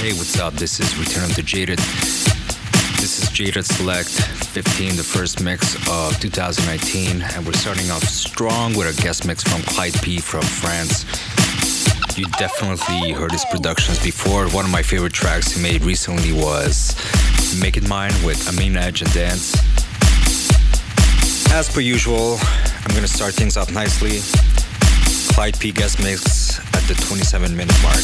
Hey, what's up? This is Return to Jaded. This is Jaded Select 15, the first mix of 2019, and we're starting off strong with a guest mix from Clyde P from France. You definitely heard his productions before. One of my favorite tracks he made recently was Make It Mine with Amine Edge and Dance. As per usual, I'm gonna start things off nicely. Clyde P guest mix at the 27 minute mark.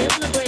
hypnotized.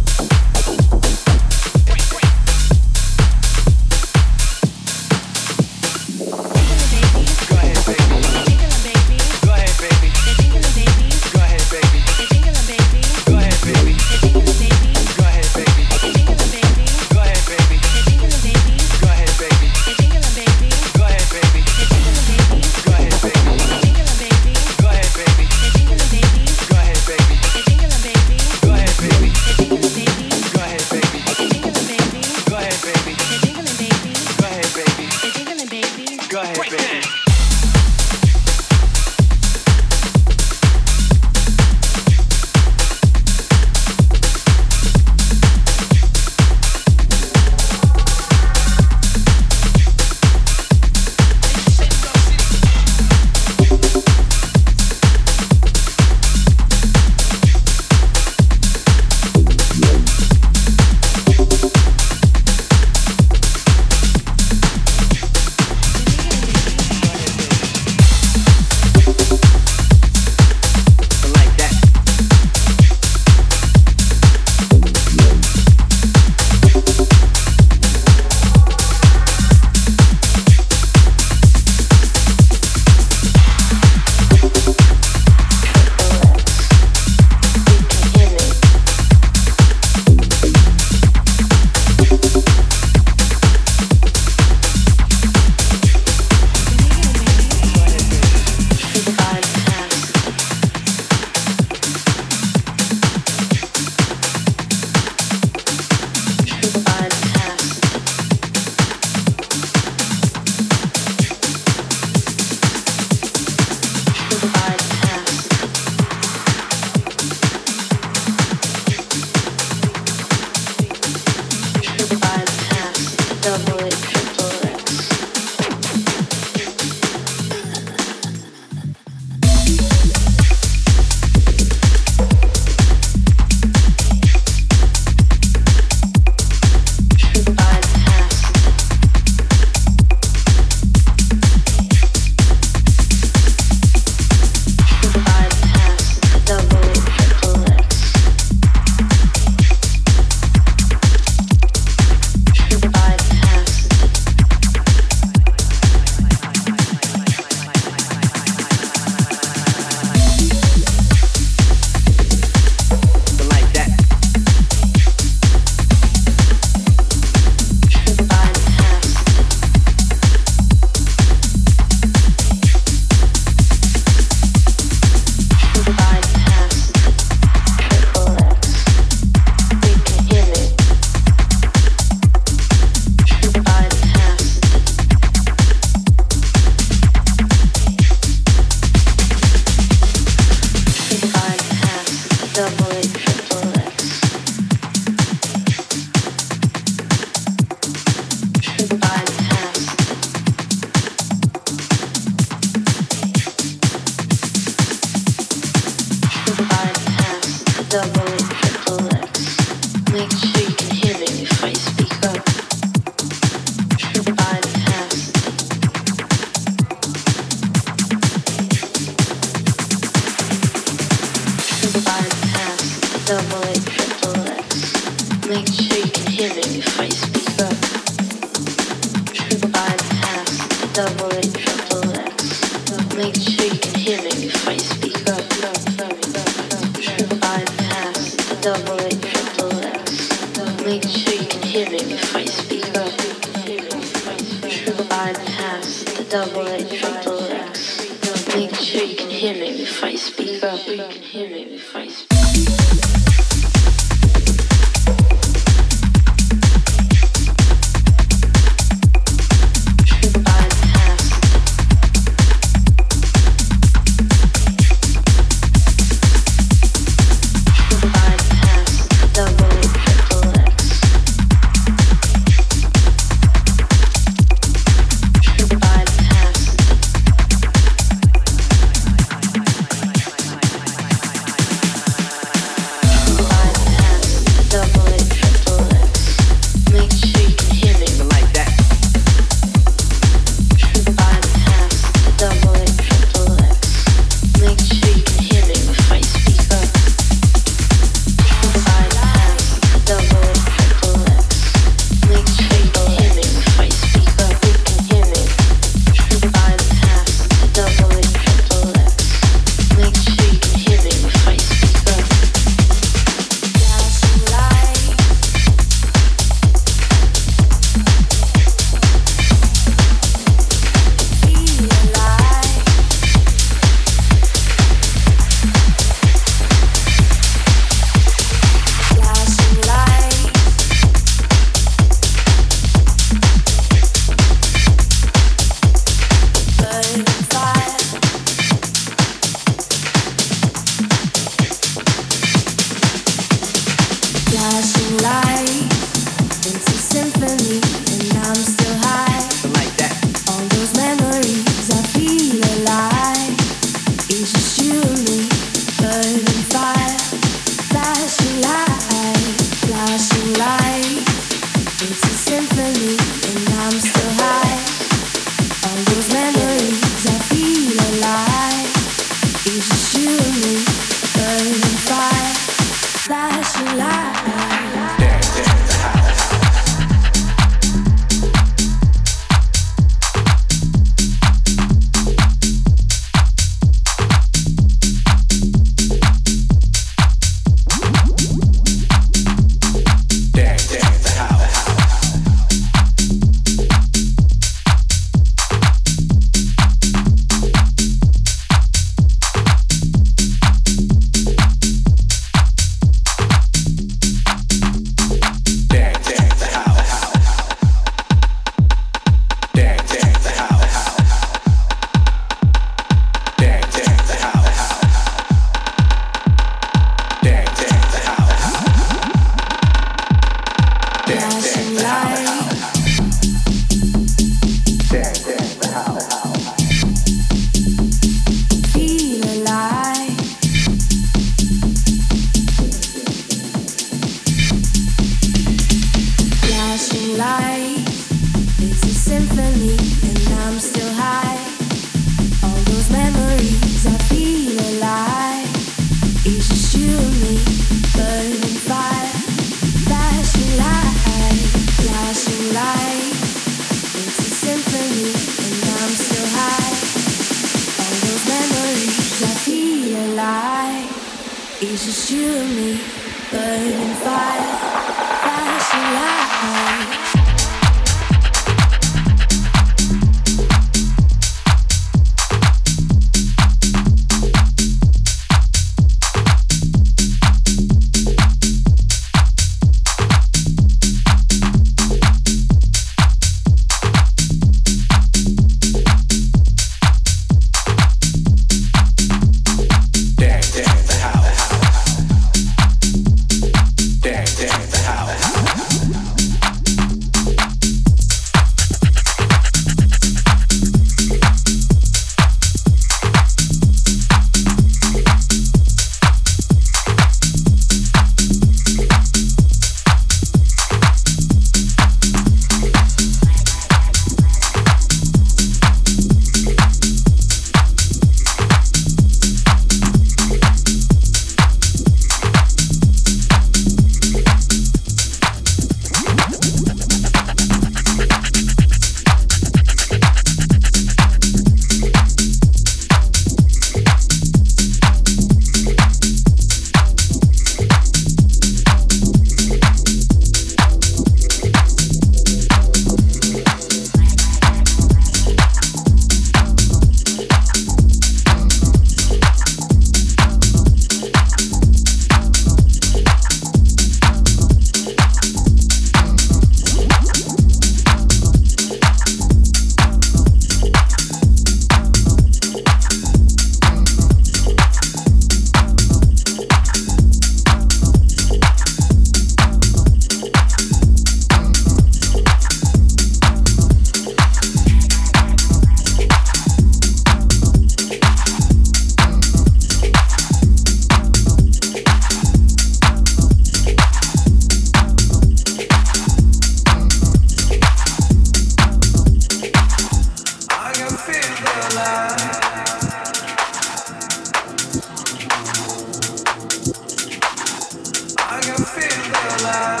love.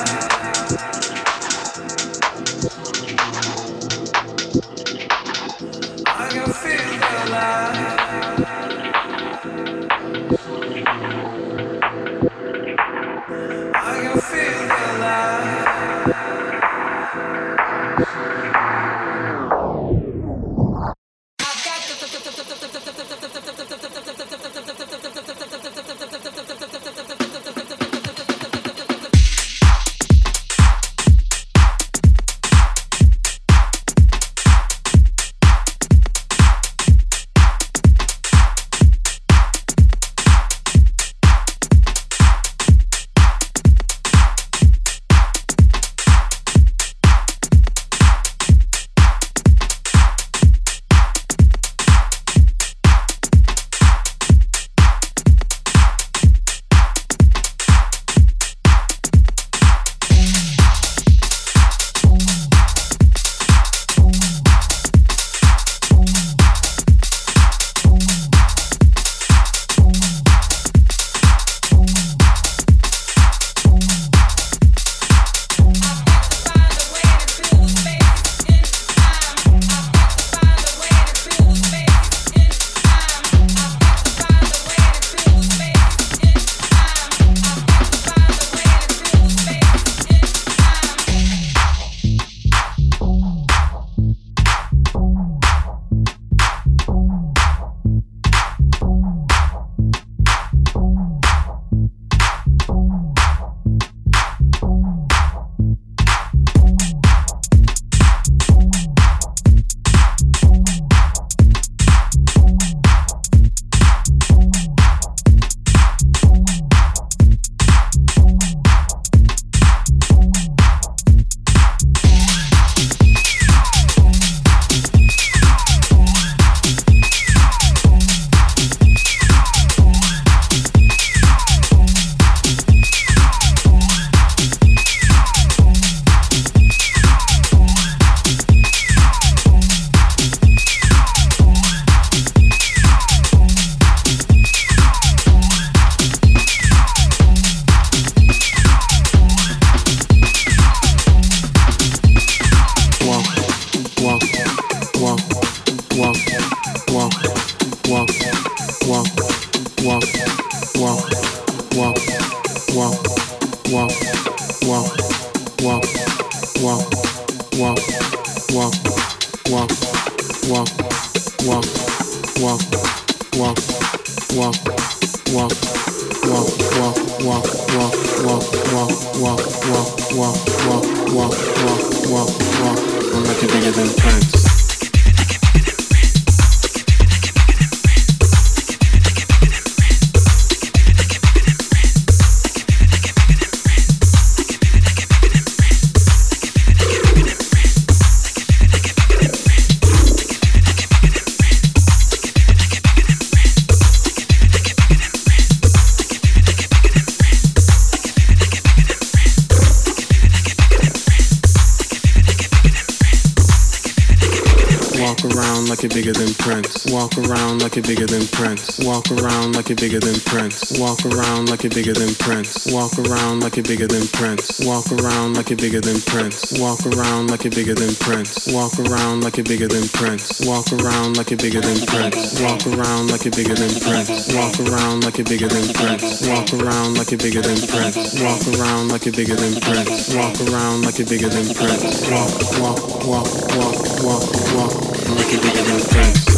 Like you're bigger than Prince. Walk around like you're bigger than Prince. Walk around like you're bigger than Prince. Walk around like you're bigger than Prince. Walk around like you're bigger than Prince. Walk around like you're bigger than Prince. Walk around like you're bigger than Prince. Walk around like you're bigger than Prince. Walk around like you're bigger than Prince. Walk around like you're bigger than Prince. Walk around like you're bigger than Prince. Walk around like you're bigger than Prince. Walk around like you're bigger than Prince. Walk, walk, walk, walk, walk, walk, like you're bigger than Prince.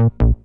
you.